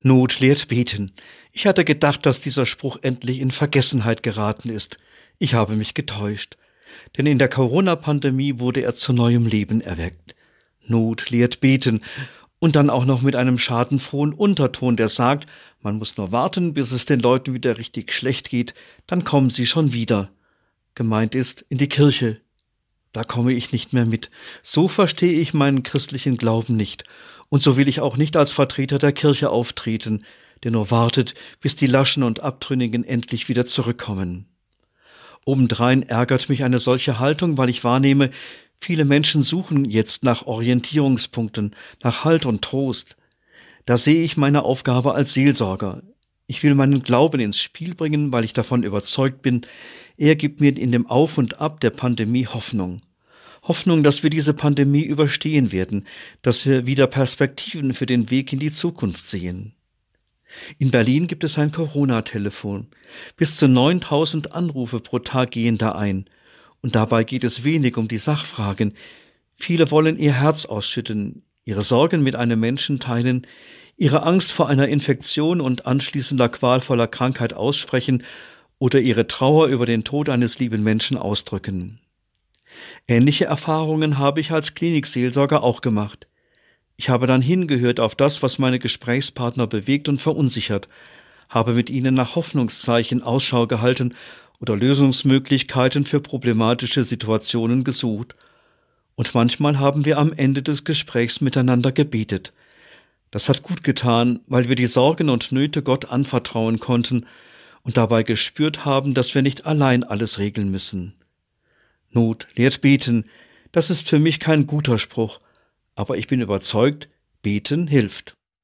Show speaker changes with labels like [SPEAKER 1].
[SPEAKER 1] Not lehrt beten. Ich hatte gedacht, dass dieser Spruch endlich in Vergessenheit geraten ist. Ich habe mich getäuscht. Denn in der Corona-Pandemie wurde er zu neuem Leben erweckt. Not lehrt beten. Und dann auch noch mit einem schadenfrohen Unterton, der sagt, man muss nur warten, bis es den Leuten wieder richtig schlecht geht, dann kommen sie schon wieder. Gemeint ist in die Kirche. Da komme ich nicht mehr mit. So verstehe ich meinen christlichen Glauben nicht und so will ich auch nicht als Vertreter der Kirche auftreten, der nur wartet, bis die Laschen und Abtrünnigen endlich wieder zurückkommen. Obendrein ärgert mich eine solche Haltung, weil ich wahrnehme, viele Menschen suchen jetzt nach Orientierungspunkten, nach Halt und Trost. Da sehe ich meine Aufgabe als Seelsorger. Ich will meinen Glauben ins Spiel bringen, weil ich davon überzeugt bin, er gibt mir in dem Auf und Ab der Pandemie Hoffnung. Hoffnung, dass wir diese Pandemie überstehen werden, dass wir wieder Perspektiven für den Weg in die Zukunft sehen. In Berlin gibt es ein Corona-Telefon. Bis zu 9000 Anrufe pro Tag gehen da ein. Und dabei geht es wenig um die Sachfragen. Viele wollen ihr Herz ausschütten, ihre Sorgen mit einem Menschen teilen, ihre Angst vor einer Infektion und anschließender qualvoller Krankheit aussprechen oder ihre Trauer über den Tod eines lieben Menschen ausdrücken. Ähnliche Erfahrungen habe ich als Klinikseelsorger auch gemacht. Ich habe dann hingehört auf das, was meine Gesprächspartner bewegt und verunsichert, habe mit ihnen nach Hoffnungszeichen Ausschau gehalten oder Lösungsmöglichkeiten für problematische Situationen gesucht. Und manchmal haben wir am Ende des Gesprächs miteinander gebetet. Das hat gut getan, weil wir die Sorgen und Nöte Gott anvertrauen konnten und dabei gespürt haben, dass wir nicht allein alles regeln müssen. Not lehrt beten, das ist für mich kein guter Spruch, aber ich bin überzeugt, beten hilft.